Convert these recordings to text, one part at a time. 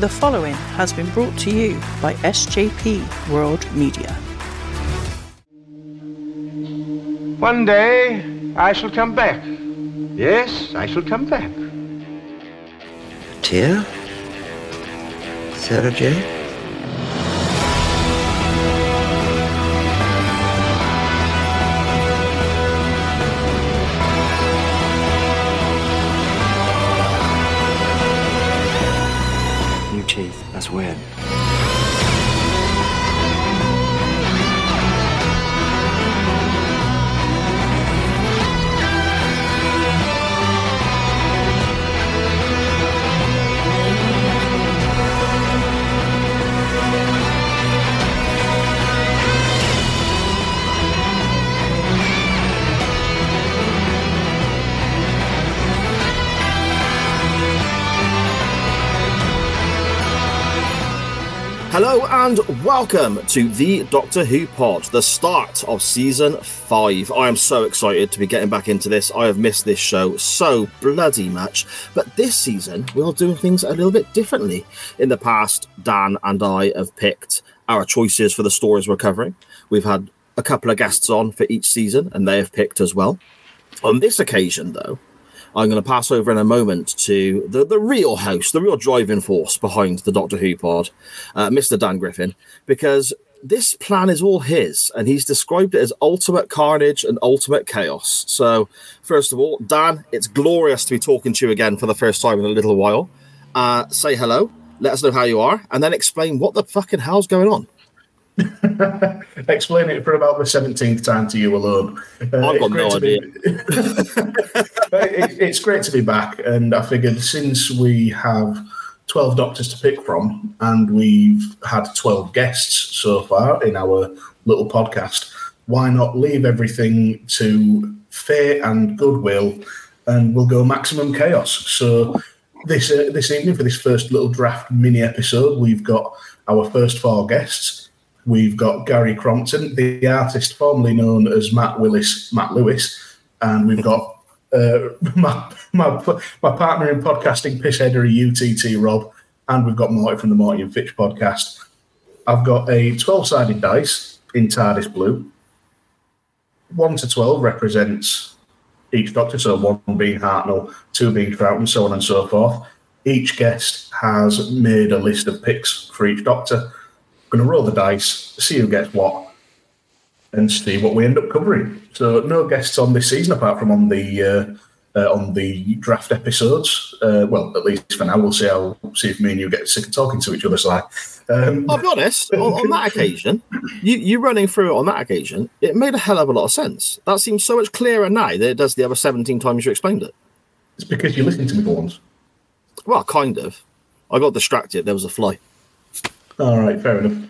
The following has been brought to you by SJP World Media. One day I shall come back. Yes, I shall come back. Tear? Sarah Jane? Hello and welcome to the Doctor Who pod, the start of season five. I am so excited to be getting back into this. I have missed this show so bloody much, but this season we're doing things a little bit differently. In the past, Dan and I have picked our choices for the stories we're covering. We've had a couple of guests on for each season, and they have picked as well. On this occasion, though, I'm going to pass over in a moment to the, the real host, the real driving force behind the Doctor Who pod, uh, Mr. Dan Griffin, because this plan is all his, and he's described it as ultimate carnage and ultimate chaos. So, first of all, Dan, it's glorious to be talking to you again for the first time in a little while. Uh, say hello, let us know how you are, and then explain what the fucking hell's going on. Explain it for about the seventeenth time to you alone. Uh, I've got no to be- It- it's great to be back, and I figured since we have twelve doctors to pick from, and we've had twelve guests so far in our little podcast, why not leave everything to fate and goodwill, and we'll go maximum chaos. So this uh, this evening for this first little draft mini episode, we've got our first four guests. We've got Gary Crompton, the artist formerly known as Matt Willis, Matt Lewis, and we've got uh, my, my my partner in podcasting, Pissheader UTT Rob, and we've got Morty from the Morty and Fitch podcast. I've got a 12 sided dice in TARDIS blue. 1 to 12 represents each doctor, so one being Hartnell, two being Troughton, so on and so forth. Each guest has made a list of picks for each doctor. Going to roll the dice, see who gets what, and see what we end up covering. So no guests on this season apart from on the uh, uh, on the draft episodes. Uh, well, at least for now, we'll see how see if me and you get sick of talking to each other. So, um, I'll be honest, on, on that occasion, you, you running through it on that occasion, it made a hell of a lot of sense. That seems so much clearer now than it does the other 17 times you explained it. it's because you listened to me for once. Well, kind of. I got distracted. There was a fly. All right, fair enough.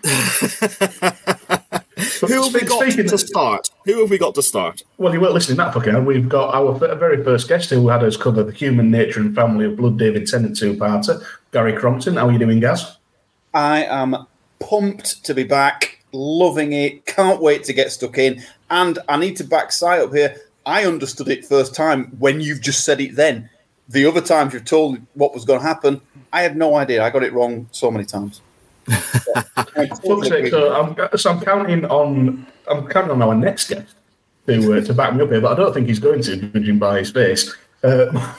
Who have we got Speaking to start? Who have we got to start? Well, you weren't listening that fucking hard. We've got our very first guest who had us cover the human nature and family of Blood David Tennant two-parter, Gary Crompton. How are you doing, Gaz? I am pumped to be back, loving it, can't wait to get stuck in. And I need to back Si up here. I understood it first time when you've just said it then. The other times you've told what was going to happen, I had no idea. I got it wrong so many times. I Fuck's sake, so I'm so I'm counting on I'm counting on our next guest to uh, to back me up here, but I don't think he's going to, judging by his face. Uh,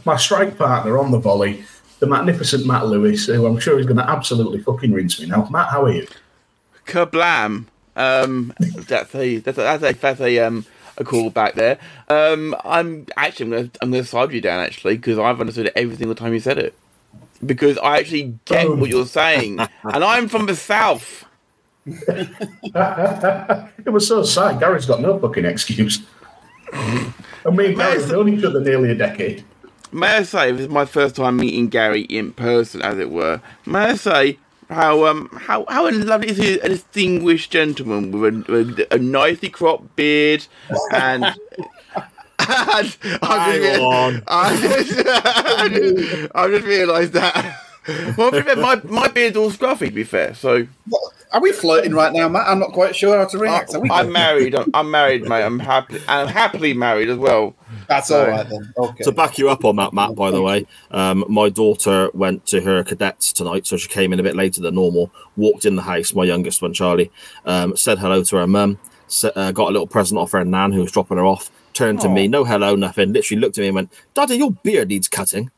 my strike partner on the volley, the magnificent Matt Lewis, who I'm sure is going to absolutely fucking rinse me now. Matt, how are you? Kablam. Um, that's a that's a that's a, that's a um a call back there. Um, I'm actually I'm gonna I'm gonna side you down actually because I've understood it every single time you said it because I actually get Oh. what you're saying and I'm from the south. It was so sad. Gary's got no fucking excuse. And me and Gary have known each other nearly a decade. May I say this is my first time meeting Gary in person, as it were. May I say how um how how lovely is he a distinguished gentleman with a, with a nicely cropped beard and. and I Hang just, on. I just, I just, I just realised that. Well, be fair, my my beard's all scruffy. To be fair, so Are we flirting right now, Matt? I'm not quite sure how to react. Are? I'm married. I'm, I'm married, mate. I'm happy. I'm happily married as well. That's all right then. Okay. To back you up on that, Matt, by the way, um, my daughter went to her cadets tonight, so she came in a bit later than normal. Walked in the house, my youngest one, Charlie, um, said hello to her mum, uh, got a little present off her nan who was dropping her off, turned to me, no hello, nothing, literally looked at me and went, Daddy, your beard needs cutting.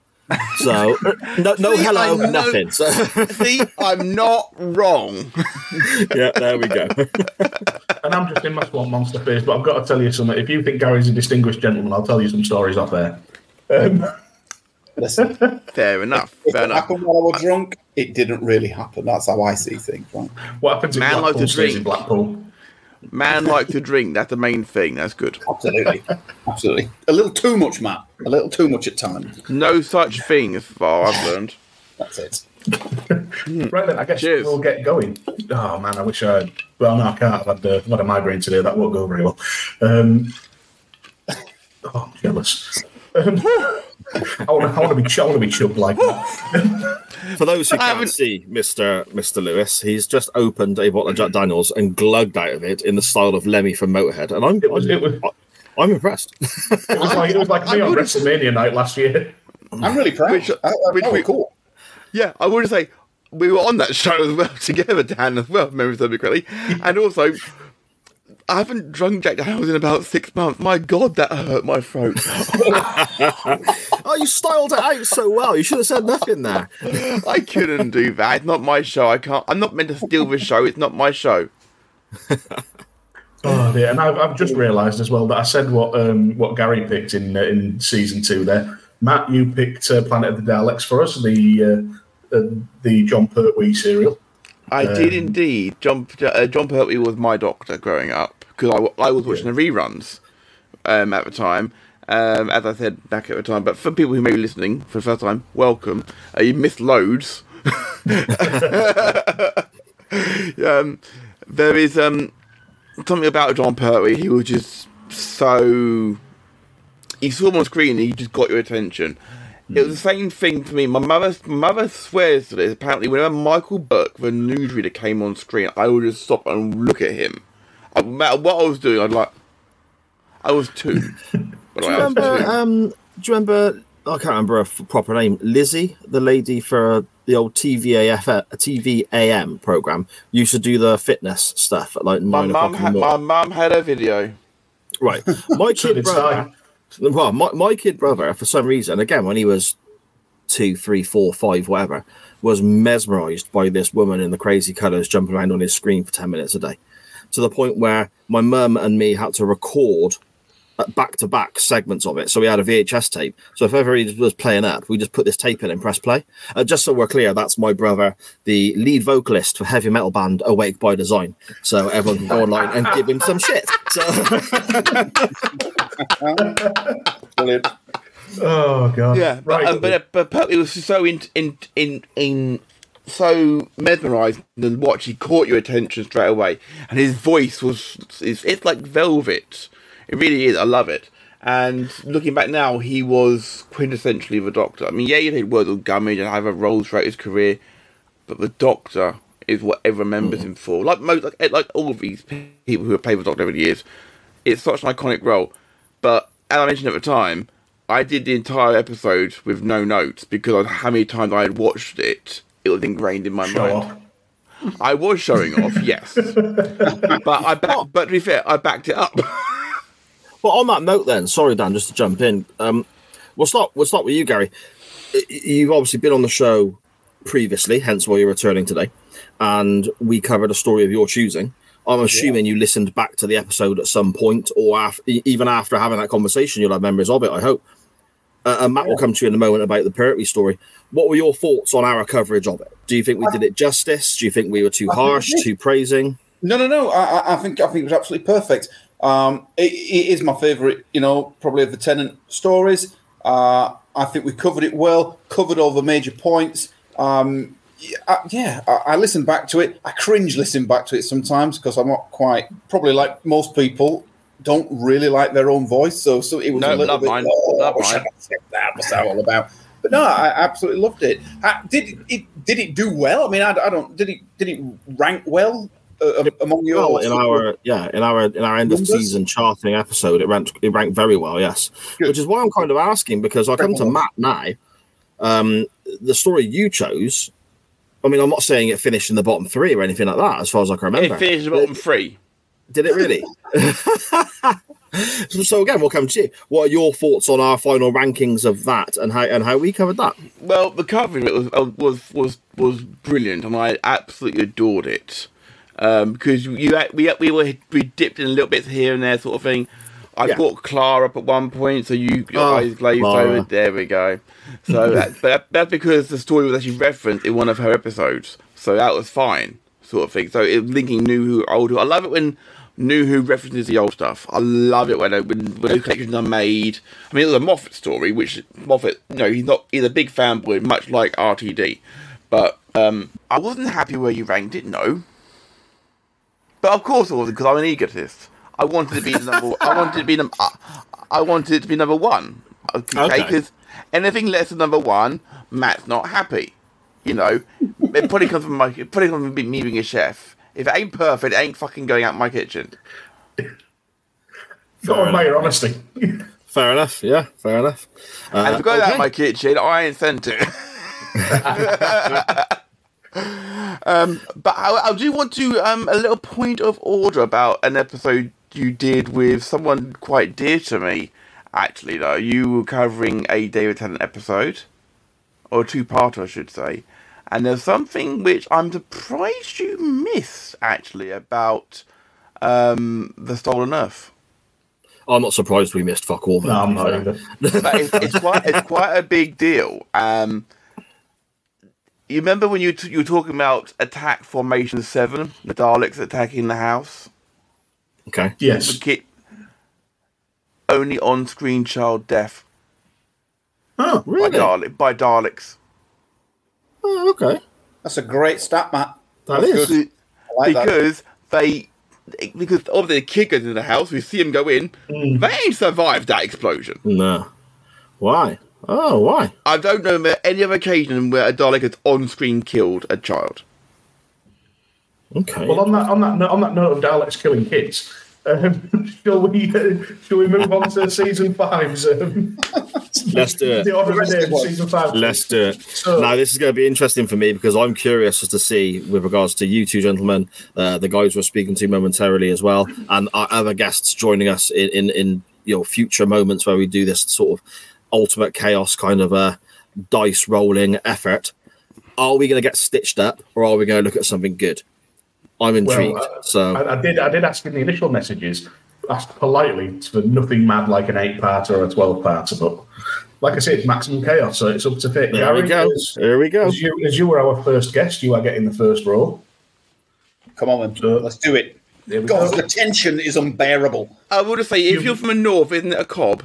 So, uh, no, no See, hello, I know- nothing. So, See, I'm not wrong. yeah, there we go. And I'm just in my swamp monster phase, but I've got to tell you something. If you think Gary's a distinguished gentleman, I'll tell you some stories off there. Um, Listen, Fair enough. if Fair it enough. happened while I was drunk, it didn't really happen. That's how I see things. Right? what happens in Man Blackpool likes to stays in. Blackpool. Man like to drink. That's the main thing. That's good. Absolutely, absolutely. A little too much, Matt. A little too much at times. No such thing as far I've learned. That's it. Right then, I guess Cheers. we'll get going. Oh man, I wish I. Well, no, I can't. I've had, uh, I've had a migraine today. That won't go very well. Um, oh, I'm jealous. Um, I want to. I want to be. I want to be chubbed like that. For those who can't haven't- see Mr. Mr. Lewis, he's just opened a bottle of Jack Daniels and glugged out of it in the style of Lemmy from Motorhead, and I'm It was. It was. I'm impressed. It was like. It was like me on WrestleMania night last year. I'm really proud. Which- I, I, which that was we- cool. Yeah, I would say we were on that show as well together, Dan, as well, if memory serves me correctly. And also, I haven't drunk Jack Daniels in about six months. My God, that hurt my throat. oh, you styled it out so well. You should have said nothing there. I couldn't do that. It's not my show. I can't. I'm not meant to steal the show. It's not my show. Oh dear! And I've, I've just realised as well that I said what um, what Gary picked in uh, in season two. There, Matt, you picked uh, Planet of the Daleks for us, the uh, uh, the Jon Pertwee serial. I did indeed. John uh, Jon Pertwee was my doctor growing up because I was watching the reruns um, at the time. Um, as I said back at the time, but for people who may be listening for the first time, welcome. Uh, you missed loads. um, there is um, something about Jon Pertwee. He was just so. You saw him on screen, and he just got your attention. It was the same thing for me. My mother, my mother swears to this. Apparently, whenever Michael Buerk, the newsreader, came on screen, I would just stop and look at him. I- No matter what I was doing, I'd like. I was two. But Do I you was remember? two. Um, do you remember? I can't remember her proper name. Lizzie, the lady for the old TVAF, uh, TVAM program, used to do the fitness stuff at like my nine mum o'clock in had my morning. mum had a video. Right, my kid brother. Well, my, my kid brother, for some reason, again when he was two, three, four, five, whatever, was mesmerised by this woman in the crazy colours jumping around on his screen for ten minutes a day, to the point where my mum and me had to record back to back segments of it. So we had a VHS tape. So if ever he was playing up, we just put this tape in and press play. Uh, just so we're clear, that's my brother, the lead vocalist for heavy metal band Awake by Design. So everyone can go online and give him some shit. So Brilliant. Oh god! Yeah, but right. um, but, but Pertwee was so in in in in so mesmerised and watch he caught your attention straight away, and his voice was it's, it's like velvet. It really is. I love it. And looking back now, he was quintessentially the Doctor. I mean, yeah, he did Worzel Gummidge and have a role throughout his career, but the Doctor is what everyone remembers mm. him for. Like most, like, like all of these people who have played the Doctor over the years, it's such an iconic role. But as I mentioned at the time, I did the entire episode with no notes because of how many times I had watched it. It was ingrained in my Show mind. off. I was showing off, yes, but I back, but to be fair, I backed it up. well, on that note, then, sorry, Dan, just to jump in. Um, we'll start. We'll start with you, Gary. You've obviously been on the show previously, hence why you're returning today, and we covered a story of your choosing. I'm assuming you listened back to the episode at some point, or af- even after having that conversation, you'll have memories of it. I hope. Uh, and Matt will come to you in a moment about the Pertwee story. What were your thoughts on our coverage of it? Do you think we did it justice? Do you think we were too harsh, too praising? No, no, no. I, I- think I think it was absolutely perfect. Um, it, it is my favourite, you know, probably of the Tennant stories. Uh, I think we covered it well, covered all the major points. Um, yeah, I, yeah I, I listened back to it. I cringe listening back to it sometimes because I'm not quite, probably like most people, don't really like their own voice. So, so it was No, a little bit. mine. Oh, Love what's mine. that? was that all about? But no, I absolutely loved it. Uh, did it did it do well? I mean, I, I don't did it did it rank well uh, among your Well, in our yeah, in our in our end of season charting episode, it ranked it ranked very well. Yes, Good. which is why I'm kind of asking because I come to Matt now. Um, the story you chose. I mean, I'm not saying it finished in the bottom three or anything like that, as far as I can remember. It finished at bottom three. Did it really? so, again, we'll come to you. What are your thoughts on our final rankings of that and how and how we covered that? Well, the covering it was uh, was was was brilliant, and I absolutely adored it. Um, because you we we were we dipped in a little bits here and there, sort of thing. I Yeah. brought Clara up at one point, so you your Oh, eyes glazed Clara. over. There we go. So, that, but that, that's because the story was actually referenced in one of her episodes, so that was fine, sort of thing. So it linking New Who, Old Who. I love it when New Who references the old stuff. I love it when when, when those connections are made. I mean, it was a Moffat story, which Moffat, you know, he's not he's a big fanboy, much like RTD. But um, I wasn't happy where you ranked it. No, but of course I wasn't because I'm an egotist. I wanted to be the number. I wanted to be number. I, wanted it to be number one. Okay, Okay. because anything less than number one, Matt's not happy. You know, it probably comes from my. It probably comes from me being a chef. If it ain't perfect, it ain't fucking going out my kitchen. Got on my honesty. Fair enough. Yeah, fair enough. Uh, and if it goes out my kitchen, I ain't sent it. um, but I, I do want to um, a little point of order about an episode you did with someone quite dear to me. Actually, though, you were covering a David Tennant episode, or two-part, I should say. And there's something which I'm surprised you missed actually about um, the Stolen Earth. I'm not surprised we missed fuck all. No, I'm not either. but it's, it's quite it's quite a big deal. Um, you remember when you t- you were talking about attack formation seven, the Daleks attacking the house? Okay. Yes. Ki- only on-screen child death Oh, by Really? Dalek by Daleks. Oh, okay. That's a great stat, Matt. That That's is. good. I like that. because they because obviously the kid goes into the house, we see him go in. Hmm. They ain't survived that explosion. No. Why? Oh, why? I don't know about any other occasion where a Dalek has on-screen killed a child. Okay. Well, on that on that note, on that note of Daleks killing kids, um, shall we uh, shall we move on to season five's? Um, Let's do it. the order of the season five. Let's do it. So- now, this is going to be interesting for me because I'm curious as to see, with regards to you two gentlemen, uh, the guys we're speaking to momentarily as well, and our other guests joining us in, in, in you know future moments where we do this sort of ultimate chaos kind of uh, dice rolling effort. Are we going to get stitched up, or are we going to look at something good? I'm intrigued. Well, uh, so I, I did I did ask in the initial messages, asked politely for nothing mad like an eight part or a twelve parter, but like I said, it's maximum chaos, so it's up to fit. there we go. As, There we go. as you, as you were our first guest, you are getting the first roll. Come on, then. So- Let's do it. There we God, go. the tension is unbearable. I would just say, if you're from the north, isn't it a cob?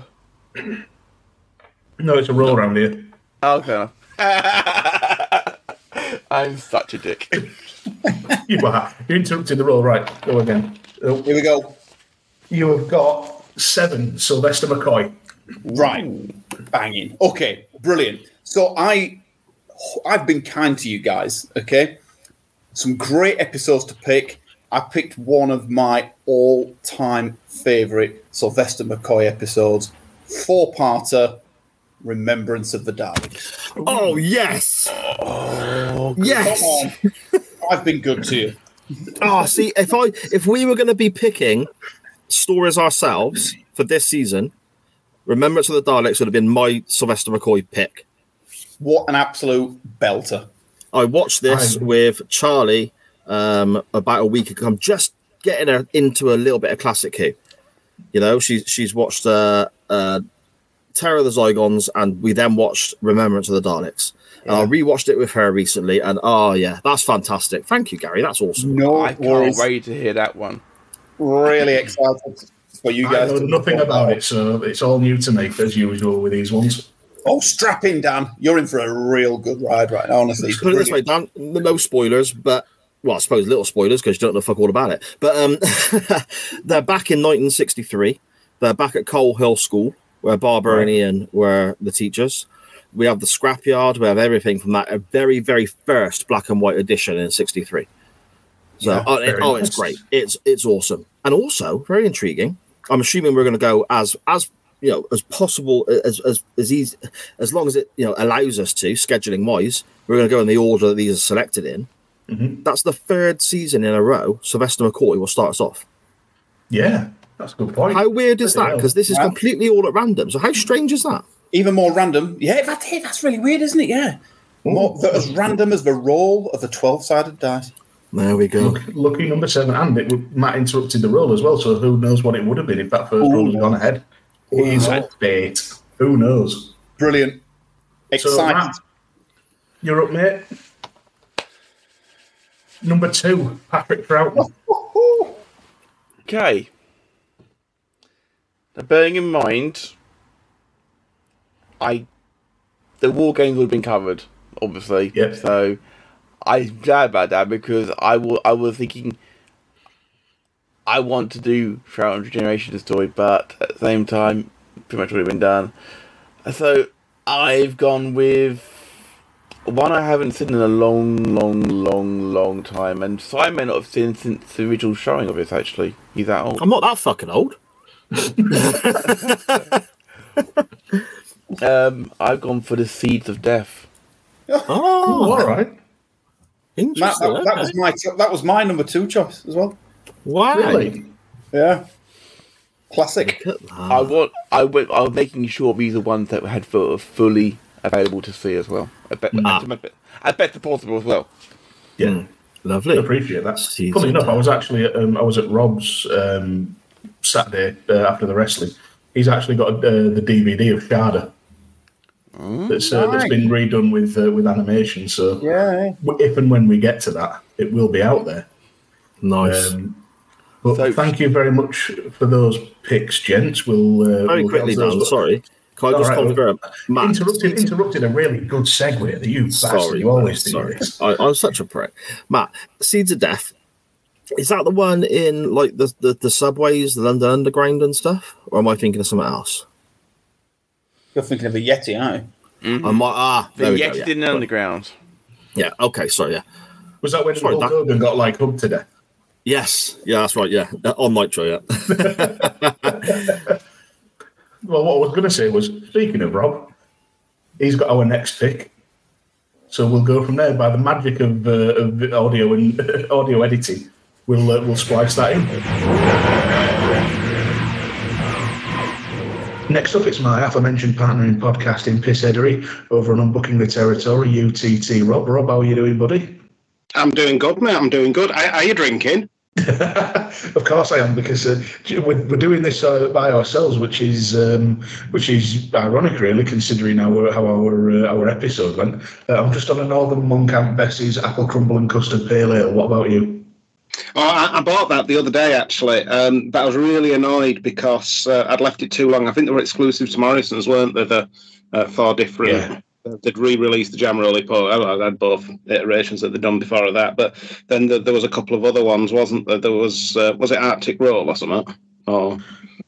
No, it's a roll around here. Oh, fair enough. I'm such a dick. You are. You interrupted the roll. Right, go again. Uh, Here we go. You have got seven Sylvester McCoy. Right. Banging. Okay, brilliant. So I I've been kind to you guys, okay? Some great episodes to pick. I picked one of my all-time favorite Sylvester McCoy episodes, four-parter Remembrance of the Daleks. Oh yes, yes. Come on. I've been good to you. Oh, see, if I if we were going to be picking stories ourselves for this season, Remembrance of the Daleks would have been my Sylvester McCoy pick. What an absolute belter. I watched this I- with Charlie um, about a week ago. I'm just getting her into a little bit of classic here. You know, she's she's watched uh, uh, Terror of the Zygons, and we then watched Remembrance of the Daleks. And I rewatched it with her recently, and oh yeah, that's fantastic. Thank you, Gary. That's awesome. No I can't worries. wait to hear that one. Really excited for you guys. I know nothing about it, so it's all new to me as usual with these ones. Oh, strap in, Dan. You're in for a real good ride right now, honestly. Put it this way, Dan. No spoilers, but well, I suppose little spoilers because you don't know fuck all about it. But um, they're back in 1963. They're back at Coal Hill School, where Barbara and Ian were the teachers. We have the scrapyard. We have everything from that a very very first black and white edition in '63. So Yeah, oh, it- oh, it's great. It's it's awesome and also very intriguing. I'm assuming we're going to go as as you know as possible as as as easy as long as it you know allows us to scheduling wise. We're going to go in the order that these are selected in. Mm-hmm. That's the third season in a row. Sylvester McCoy will start us off. Yeah, that's a good point. How weird is that? Because this is Wow. completely all at random. So how strange is that? Even more random. Yeah, that's it. That's really weird, isn't it? Yeah. More, the- as random as the roll of the 12 sided dice. There we go. Look, lucky number seven, and it would, Matt interrupted the roll as well. So who knows what it would have been if that first roll had gone ahead? He's Wow. bait. Who knows? Brilliant. So Excited. Matt, you're up, mate. Number two, Patrick Troughton. Okay. Now, bearing in mind, I the war games would have been covered, obviously. Yep. So I'm glad about that because I wa- I was thinking I want to do Shroud of Regeneration story, but at the same time, pretty much already been done. So I've gone with one I haven't seen in a long, long, long, long time, and Simon may not have seen since the original showing of it. Actually, he's that old. I'm not that fucking old. Um, I've gone for the Seeds of Death. Oh, all right. Matt, Interesting. that, that okay. was my that was my number two choice as well. wow. Really? Yeah. Classic. Look at that. I want. I went. I was making sure these are ones that had fu- fully available to see as well. I bet. Ah. I bet the possible as well. Yeah. Lovely. appreciate that. Season Funny enough, I was actually at, um, I was at Rob's um, Saturday uh, after the wrestling. He's actually got uh, the DVD of Shada. That's, uh, that's been redone with uh, with animation. So Yeah. if and when we get to that, it will be out there. Nice. Um, but So- thank you very much for those picks, gents. We'll uh, Very we'll quickly, get onto Dan. those. Sorry. Can I All just right, confirm? Matt, Interrupted, interrupted a really good segue that you bastard. Sorry, You always do sorry. this. I, I'm such a prick. Matt, Seeds of Death. Is that the one in like the, the, the subways, the London Underground and stuff? Or am I thinking of something else? You're thinking of the Yeti, aren't you? I might ah The Yeti go, yeah. in the underground. yeah, okay, sorry, yeah. Was that when Sorry, Hulk that- Hogan got like hugged to death? Yes, yeah, that's right, yeah. Uh, On Nitro, yeah. Well, what I was going to say was, speaking of Rob, he's got our next pick, so we'll go from there. By the magic of, uh, of audio and audio editing, we'll uh, we'll splice that in. Next up, it's my aforementioned partner in podcasting, Piss Edery, over on Unbooking the Territory, UTT. Rob, Rob, how are you doing, buddy? I'm doing good, mate. I'm doing good. Are, are you drinking? of course I am because uh, we're, we're doing this uh, by ourselves, which is um, which is ironic, really, considering our how our uh, our episode went. Uh, I'm just on a Northern Monk Bessie's apple crumble and custard pale ale. What about you? Oh, I, I bought that the other day, actually, um, but I was really annoyed because uh, I'd left it too long. I think they were exclusive to Morrison's, weren't they? The uh, four different. Yeah. They'd re-released the Jam Roly Pole. I I had both iterations that they'd done before of that, but then there, there was a couple of other ones, wasn't there? There was uh, was it Arctic Roll or something? Oh,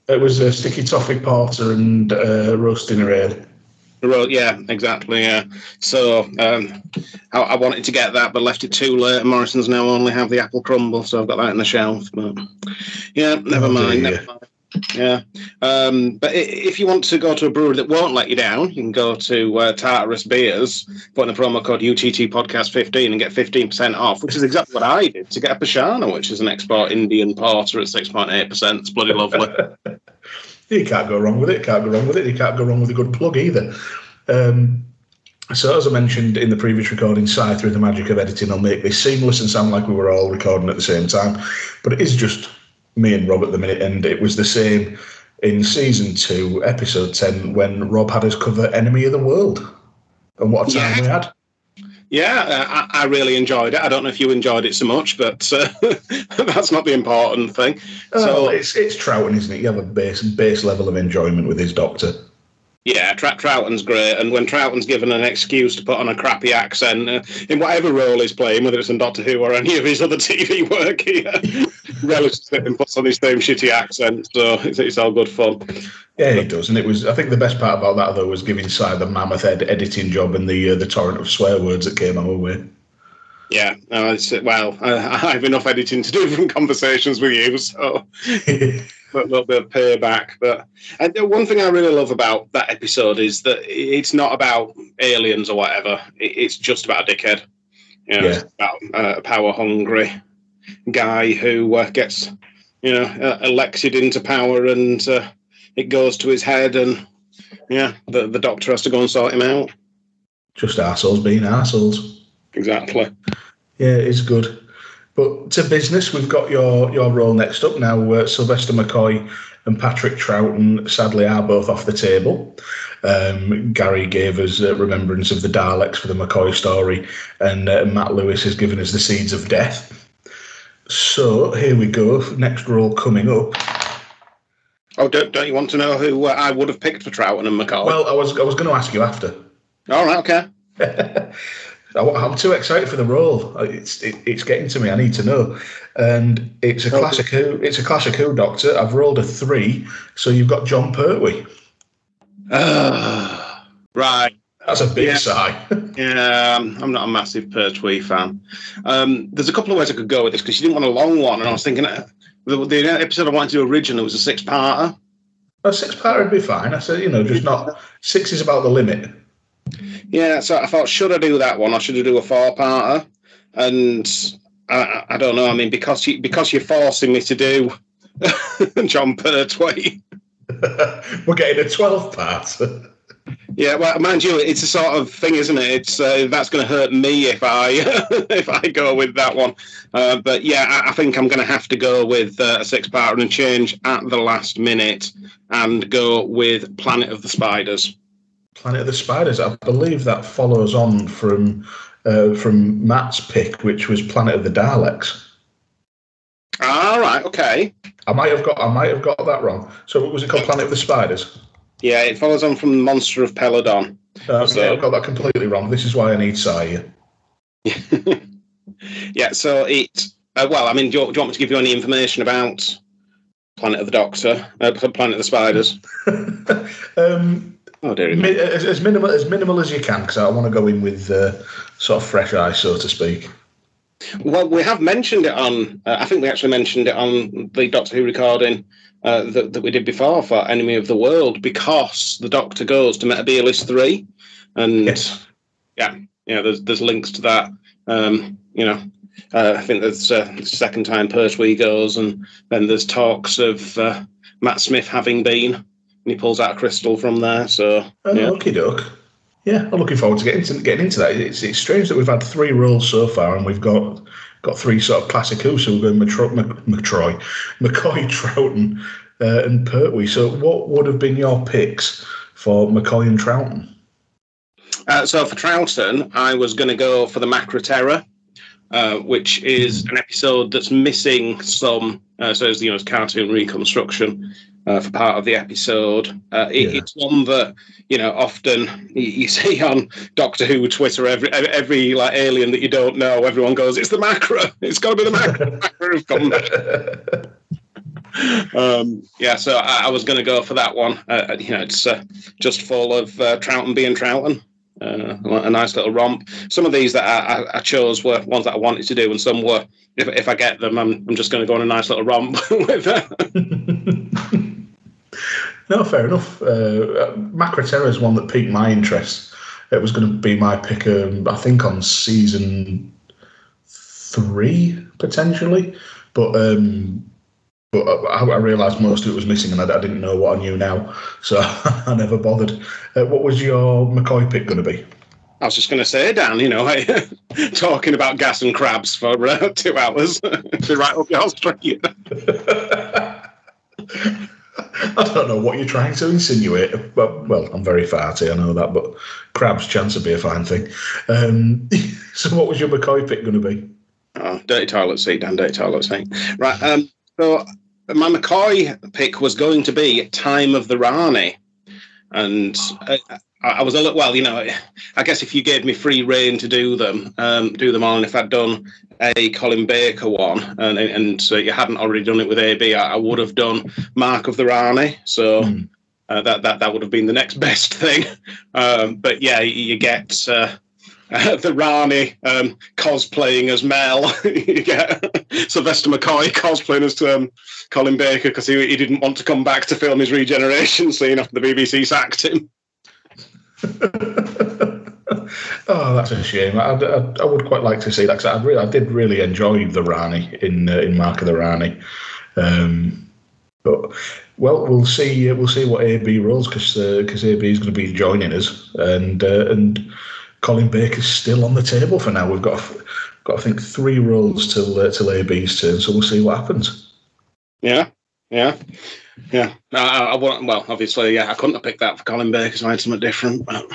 It was a sticky toffee porter and uh, roast dinner Yeah, exactly. Yeah. So um, I, I wanted to get that, but left it too late. Morrison's now only have the apple crumble, so I've got that in the shelf. But yeah, never Oh, mind. Never mind. Yeah, um, but if you want to go to a brewery that won't let you down, you can go to uh, Tartarus Beers, put in the promo code UTT Podcast 15 and get 15% off, which is exactly what I did to get a Pashana, which is an export Indian porter at 6.8%. It's bloody lovely. You can't go wrong with it. Can't go wrong with it. You can't go wrong with a good plug either. Um, so, as I mentioned in the previous recording, Si, through the magic of editing, will make this seamless and sound like we were all recording at the same time. But it is just me and Rob at the minute, and it was the same in season two, episode 10, when Rob had us cover Enemy of the World. And what a time Yeah. we had. Yeah, uh, I, I really enjoyed it. I don't know if you enjoyed it so much, but uh, that's not the important thing. Oh, So it's it's Troughton, isn't it? You have a base base level of enjoyment with his doctor. Yeah, Tra- Troughton's great, and when Troughton's given an excuse to put on a crappy accent uh, in whatever role he's playing, whether it's in Doctor Who or any of his other TV work, he uh, relishes it and puts on his same shitty accent. So it's, it's all good fun. Yeah, he does, and it was. I think the best part about that though was giving Si the mammoth ed- editing job and the uh, the torrent of swear words that came our way. Yeah, no, well, I, I have enough editing to do from conversations with you, so a little bit of payback. But and the one thing I really love about that episode is that it's not about aliens or whatever. It's just about a dickhead. You know, Yeah. about uh, a power hungry guy who uh, gets, you know, uh, elected into power and uh, it goes to his head, and yeah, the the doctor has to go and sort him out. Just assholes being assholes. Exactly. Yeah, it's good. But to business, we've got your your roll next up now. Uh, Sylvester McCoy and Patrick Troughton sadly are both off the table. Um, Gary gave us uh, remembrance of the Daleks for the McCoy story, and uh, Matt Lewis has given us the Seeds of Death. So here we go. Next roll coming up. Oh, don't, don't you want to know who uh, I would have picked for Troughton and McCoy? Well, I was I was going to ask you after. all right, okay. I- I'm too excited for the roll. It's it, it's getting to me. I need to know, and it's a classic Who. It's a classic Who Doctor. I've rolled a three, so you've got Jon Pertwee. Ah, right. That's a big Yeah. sigh. Yeah, um, I'm not a massive Pertwee fan. Um, there's a couple of ways I could go with this because she didn't want a long one, and I was thinking uh, the, the episode I wanted to do originally was a six-parter. a six-parter would be fine. I said, you know, just not six is about the limit. Yeah, so I thought, should I do that one or should I do a four-parter? And I, I- don't know. I mean, because you because you're forcing me to do Jon Pertwee. We're getting a twelve part. Yeah, well, mind you, it's a sort of thing, isn't it? It's uh, that's going to hurt me if I if I go with that one. Uh, but yeah, I, I think I'm going to have to go with uh, a six-parter and change at the last minute and go with Planet of the Spiders. Planet of the Spiders. I believe that follows on from uh, from Matt's pick, which was Planet of the Daleks. All right, okay. I might have got I might have got that wrong. So what was it called? Planet of the Spiders. Yeah, it follows on from Monster of Peladon. Uh, So- I've got that completely wrong. This is why I need Si. yeah, so it. Uh, well, I mean, do you, do you want me to give you any information about Planet of the Doctor, uh, Planet of the Spiders? um, Oh dear. mi- as, as minimal as minimal as you can, because I want to go in with uh, sort of fresh eyes, so to speak. Well, we have mentioned it on. Uh, I think we actually mentioned it on the Doctor Who recording uh, that, that we did before for Enemy of the World because the Doctor goes to Metebelis three, and Yes. yeah, yeah. There's there's links to that. Um, you know, uh, I think there's uh, the second time Pertwee goes, and then there's talks of uh, Matt Smith having been, and he pulls out a crystal from there. So Oh, yeah. okie doke. Yeah, I'm looking forward to getting to, getting into that. It's, it's strange that we've had three rolls so far, and we've got got three sort of classic Who. So we're going Matro, Mc, McTroy, McCoy, Troughton, uh, and Pertwee. So what would have been your picks for McCoy and Troughton? Uh, so for Troughton, I was going to go for the Macra Terror, uh, which is an episode that's missing some. Uh, so it's you know it's cartoon reconstruction uh, for part of the episode. Uh, it, Yeah. It's one that you know often you, you see on Doctor Who Twitter. Every every like alien that you don't know, everyone goes, "It's the Macra. It's got to be the Macra." Macra have come back." um, yeah, so I, I was going to go for that one. Uh, you know, it's uh, just full of uh, Troughton being Troughton. Uh, a nice little romp. Some of these that I, I, I chose were ones that I wanted to do, and some were, if, if I get them, I'm, I'm just going to go on a nice little romp with them. No, fair enough. Uh, Macra is one that piqued my interest. It was going to be my pick, um, I think, on season three potentially, but um, but I, I realised most of it was missing, and I, I didn't know what I knew now, so I never bothered. Uh, what was your McCoy pick going to be? I was just going to say, Dan, you know, talking about gas and crabs for uh, two hours, be right up your street. I don't know what you're trying to insinuate. But, well, I'm very farty, I know that, but crab's chance would be a fine thing. Um, so, what was your McCoy pick going to be? Oh, dirty toilet seat, Dan, dirty toilet seat. Right. Um, so my McCoy pick was going to be Time of the Rani. and I, I was a little well, you know. I guess if you gave me free reign to do them, um, do them all, and if I'd done a Colin Baker one, and and so you hadn't already done it with AB, I, I would have done Mark of the Rani. So. Uh, that that that would have been the next best thing, um, but yeah, you, you get uh, the Rani um, cosplaying as Mel. you get Sylvester McCoy cosplaying as um, Colin Baker because he, he didn't want to come back to film his regeneration scene after the BBC sacked him. Oh, that's a shame. I, I, I would quite like to see that because I, really, I did really enjoy the Rani in uh, in Mark of the Rani. Um, but well, we'll see. Uh, we'll see what AB rolls because because AB is going to be joining us, and uh, and Colin Baker's still on the table for now. We've got got I think three rolls till uh, till AB's turn, so we'll see what happens. Yeah, yeah, yeah. I, I, well, obviously, yeah, I couldn't have picked that for Colin Baker because I had something different. But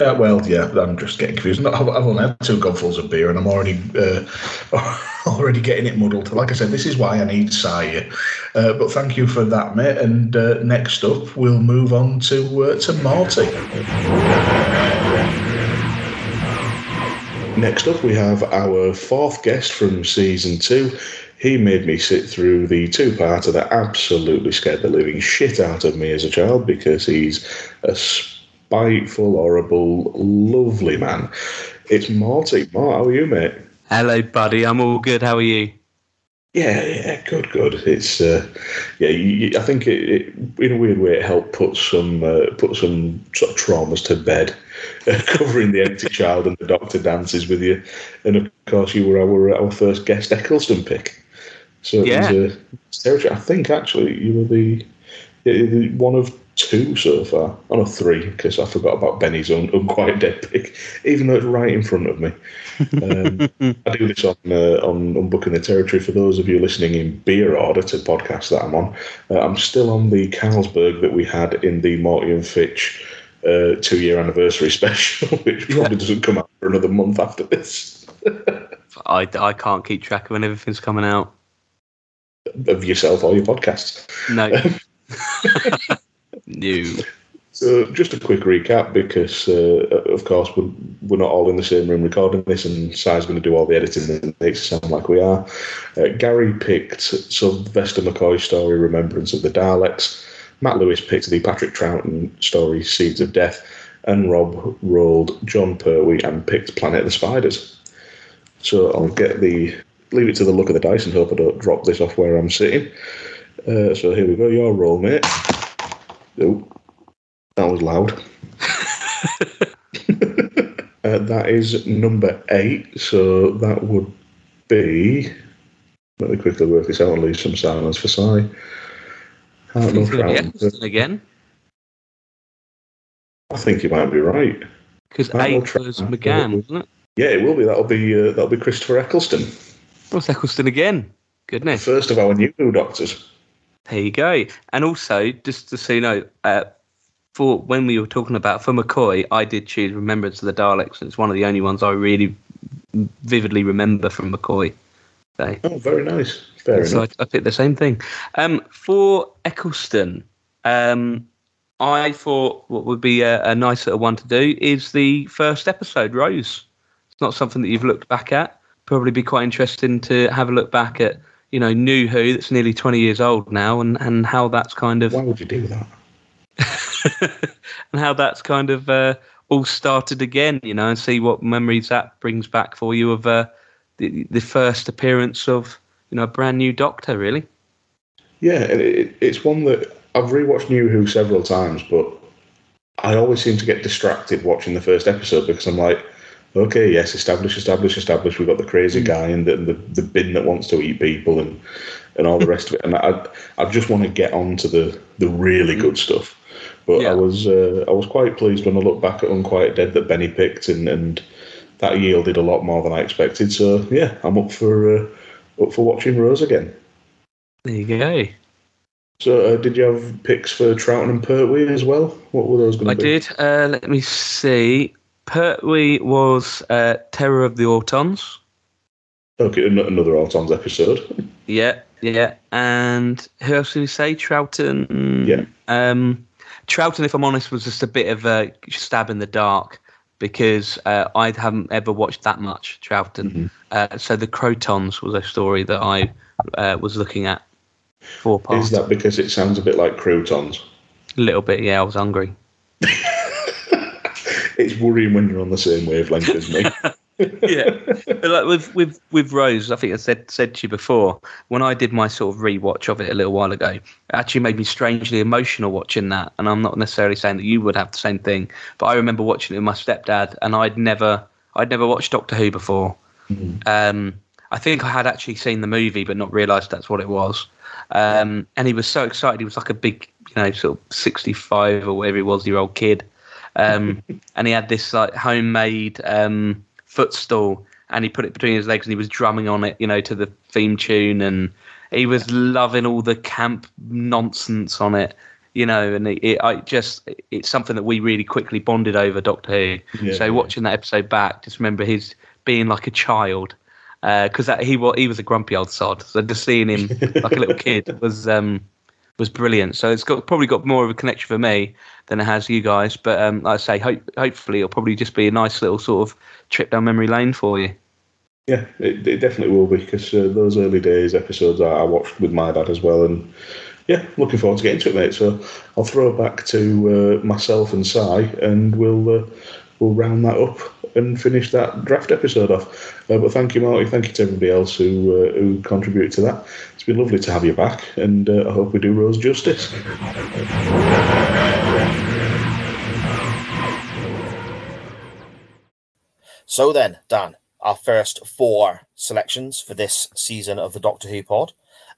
Uh, well, yeah, I'm just getting confused. I've I've only had two gobfuls of beer, and I'm already uh, already getting it muddled. Like I said, this is why I need Saya. Uh, but thank you for that, mate. And uh, next up, we'll move on to uh, to Marty. Next up, we have our fourth guest from season two. He made me sit through the two-parter that absolutely scared the living shit out of me as a child because he's a spiteful, horrible, lovely man. It's Marty. Mart, how are you, mate? Hello, buddy. I'm all good. How are you? Yeah, yeah, good, good. It's uh, yeah. You- I think it, it, in a weird way, it helped put some uh, put some sort of traumas to bed, uh, covering the empty child and the doctor dances with you, and of course you were our our first guest Eccleston pick. So it Yeah. was uh, territory. I think actually you were the, the one of two so far. Oh no, three because I forgot about Benny's un, unquiet dead pick, even though it's right in front of me. Um, I do this on uh, on Unbooking the Territory. For those of you listening in beer order to podcast that I'm on, uh, I'm still on the Carlsberg that we had in the Morty and Fitch uh, two year anniversary special, which probably doesn't come out for another month after this. I, I can't keep track of when everything's coming out. Of yourself or your podcasts. No. no. So, just a quick recap because, uh, of course, we're, we're not all in the same room recording this, and Si's going to do all the editing that makes it sound like we are. Uh, Gary picked Sylvester McCoy's story, Remembrance of the Daleks. Matt Lewis picked the Patrick Troughton story, Seeds of Death. And Rob rolled Jon Pertwee and picked Planet of the Spiders. So, I'll get the leave it to the look of the dice and hope I don't drop this off where I'm sitting. Uh, so, here we go. Your roll, mate. Oh, that was loud. uh, that is number eight, so that would be. Let me quickly work this out and leave some silence for Si. Heart He's no going to Troughton. get Eccleston again I think you might be right. because eight was McGann, wasn't it? Yeah, it will be. That'll be uh, that'll be Christopher Eccleston, What's Eccleston again? Goodness. first of our new doctors. There you go. And also, just to so you know, uh, for when we were talking about for McCoy, I did choose Remembrance of the Daleks, it's one of the only ones I really vividly remember from McCoy. So, Oh, very nice. Fair so I. I picked the same thing. Um, for Eccleston, um, I thought what would be a, a nice little one to do is the first episode, Rose. It's not something that you've looked back at. Probably be quite interesting to have a look back at, you know, New Who, that's nearly 20 years old now, and, and how that's kind of Why would you do that? and how that's kind of uh, all started again, you know, and see what memories that brings back for you of uh, the, the first appearance of, you know, a brand new Doctor, really. Yeah, and it, it's one that I've rewatched New Who several times, but I always seem to get distracted watching the first episode because I'm like, okay, yes, establish, establish, establish. We've got the crazy guy and the, the, the bin that wants to eat people and, and all the rest of it. And I I just want to get on to the, the really good stuff. But Yeah. I was uh, I was quite pleased when I looked back at Unquiet Dead that Benny picked and, and that yielded a lot more than I expected. So yeah, I'm up for uh, up for watching Rose again. There you go. So, uh, did you have picks for Troughton and Pertwee as well? What were those going to be? I did. Uh, let me see. Pertwee was uh, Terror of the Autons. Okay, an- another Autons episode. Yeah, yeah. And who else did we say? Troughton. Yeah. Um, Troughton, if I'm honest, was just a bit of a stab in the dark because uh, I haven't ever watched that much Troughton. Uh, so the Krotons was a story that I uh, was looking at. Four parts. Is that because it sounds a bit like croutons? A little bit, yeah. I was hungry. It's worrying when you're on the same wavelength as me. yeah, but like with with with Rose, I think I said said to you before when I did my sort of rewatch of it a little while ago. It actually made me strangely emotional watching that, and I'm not necessarily saying that you would have the same thing, but I remember watching it with my stepdad, and I'd never I'd never watched Doctor Who before. Um, I think I had actually seen the movie, but not realised that's what it was. Um, and he was so excited. He was like a big, you know, sort of 65 or whatever he was, year old kid. Um, and he had this like homemade um, footstool and he put it between his legs and he was drumming on it, you know, to the theme tune. And he was loving all the camp nonsense on it, you know. And it, it I just, it's something that we really quickly bonded over Doctor Who. Yeah, so yeah. watching that episode back, just remember his being like a child because that he was he was a grumpy old sod. So just seeing him like a little kid was um was brilliant. So it's got probably got more of a connection for me than it has you guys. But um, like I say, hope, hopefully it'll probably just be a nice little sort of trip down memory lane for you. Yeah, it, it definitely will be because uh, those early days episodes I, I watched with my dad as well, and yeah, looking forward to getting to it, mate. So I'll throw back to uh, myself and Si, and we'll uh, we'll round that up and finish that draft episode off. Uh, but thank you, Marty. Thank you to everybody else who uh, who contributed to that. It's been lovely to have you back, and uh, I hope we do Rose justice. So then, Dan, our first four selections for this season of the Doctor Who pod.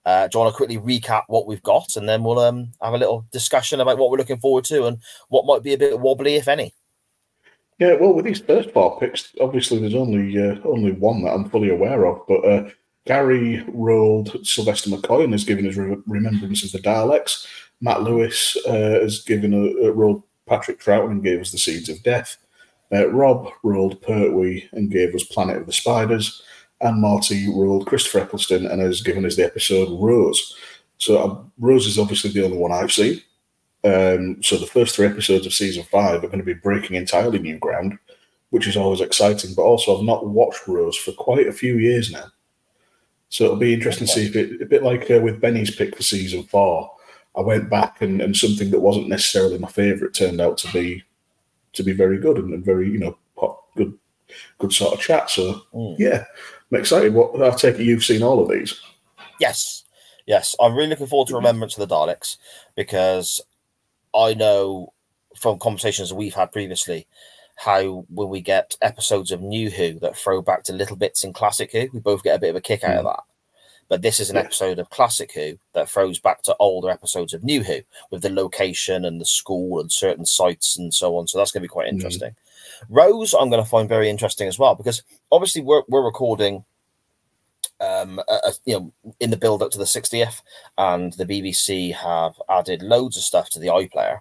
Uh, do you want to quickly recap what we've got, and then we'll um, have a little discussion about what we're looking forward to and what might be a bit wobbly, if any. Yeah, well, with these first four picks, obviously there's only uh, only one that I'm fully aware of, but uh, Gary rolled Sylvester McCoy and has given his re- remembrance of the Daleks. Matt Lewis uh, has given a, a rolled Patrick Troughton and gave us the Seeds of Death. Uh, Rob rolled Pertwee and gave us Planet of the Spiders, and Marty rolled Christopher Eccleston and has given us the episode Rose. So uh, Rose is obviously the only one I've seen. Um, so the first three episodes of season five are going to be breaking entirely new ground, which is always exciting. But also, I've not watched Rose for quite a few years now, so it'll be interesting to see if it, a bit like uh, with Benny's pick for season four. I went back and, and something that wasn't necessarily my favourite turned out to be to be very good and, and very you know pop, good good sort of chat. So yeah, I'm excited. What I take it you've seen all of these. Yes, yes. I'm really looking forward to Remembrance of the Daleks because I know from conversations we've had previously how when we get episodes of New Who that throw back to little bits in Classic Who, we both get a bit of a kick out of that. But this is an episode of Classic Who that throws back to older episodes of New Who with the location and the school and certain sites and so on. So that's going to be quite interesting. Rose, I'm going to find very interesting as well because obviously we're, we're recording um, uh, uh, you know, in the build up to the 60th, and the BBC have added loads of stuff to the iPlayer,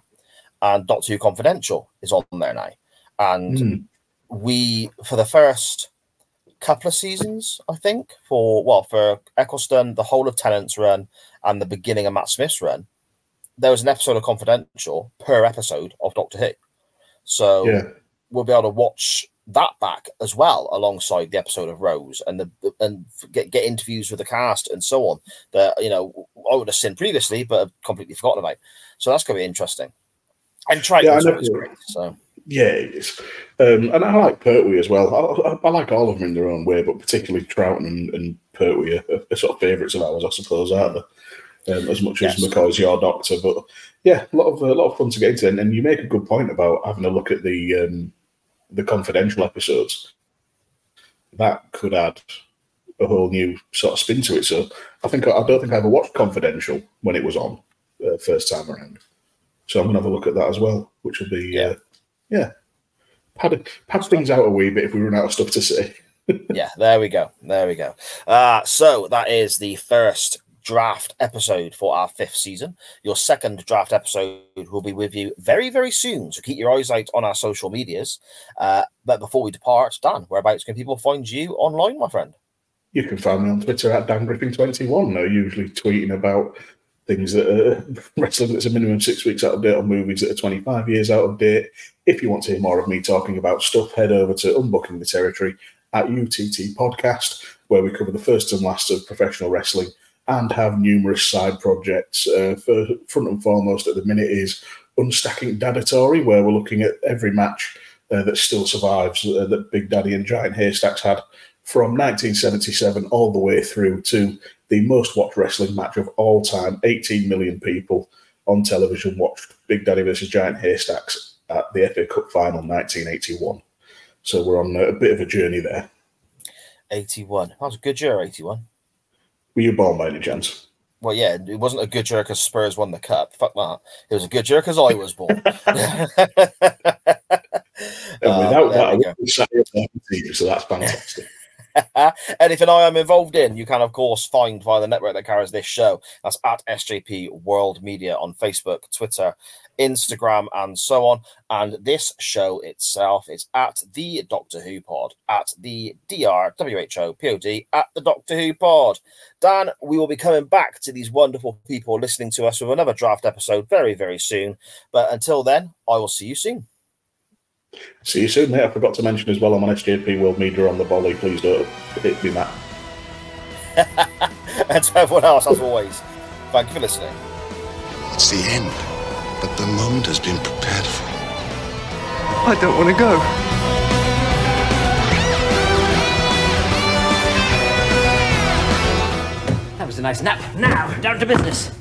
and Doctor Who Confidential is on there now, and Mm. we for the first couple of seasons, I think, for well, for Eccleston, the whole of Tennant's run, and the beginning of Matt Smith's run, there was an episode of Confidential per episode of Doctor Who, so Yeah. we'll be able to watch that back as well alongside the episode of Rose and the and get get interviews with the cast and so on that you know I would have seen previously but have completely forgotten about. So that's going to be interesting. And Troughton's Yeah, I great. So Yeah, it is. Um, and I like Pertwee as well. I, I, I like all of them in their own way, but particularly Troughton and, and Pertwee are, are sort of favourites of ours, I suppose, aren't they? Um, as much as Yes. McCoy's your doctor, but yeah, a lot of a lot of fun to get into. And, and you make a good point about having a look at the um, the confidential episodes. That could add a whole new sort of spin to it. So I think I don't think I ever watched Confidential when it was on uh, first time around. So I'm gonna have a look at that as well, which will be yeah, uh, yeah. Pad, pad things out a wee bit if we run out of stuff to say. yeah, there we go. There we go. Uh, so that is the first draft episode for our fifth season. Your second draft episode will be with you very, very soon. So keep your eyes out on our social medias. Uh, but before we depart, Dan, whereabouts can people find you online, my friend? You can find me on Twitter at Dan Griffin21. I'm usually tweeting about things that are wrestling that's a minimum six weeks out of date, or movies that are 25 years out of date. If you want to hear more of me talking about stuff, head over to Unbooking the Territory at UTT Podcast, where we cover the first and last of professional wrestling and have numerous side projects. Uh, for front and foremost at the minute is Unstacking Dadatory, where we're looking at every match uh, that still survives uh, that Big Daddy and Giant Haystacks had from 1977 all the way through to the most watched wrestling match of all time. 18 million people on television watched Big Daddy versus Giant Haystacks at the FA Cup final 1981. So we're on a bit of a journey there. 81. That was a good year, 81. Were you born by any chance? Well, yeah, it wasn't a good year because Spurs won the cup. Fuck that. It was a good year because I was born. And without um, there that, I wouldn't be sat here talking to you, so that's fantastic. Anything I am involved in, you can, of course, find via the network that carries this show. That's at SJP World Media on Facebook, Twitter, Instagram, and so on. And this show itself is at the Doctor Who Pod, at the DRWHO at the Doctor Who Pod. Dan, we will be coming back to these wonderful people listening to us with another draft episode very, very soon. But until then, I will see you soon. See you soon, mate. I forgot to mention as well, I'm on SJP World Media on the volley. Please don't hit me, Matt. and to everyone else, as always, thank you for listening. It's the end, but the moment has been prepared for. I don't want to go. That was a nice nap. Now, down to business.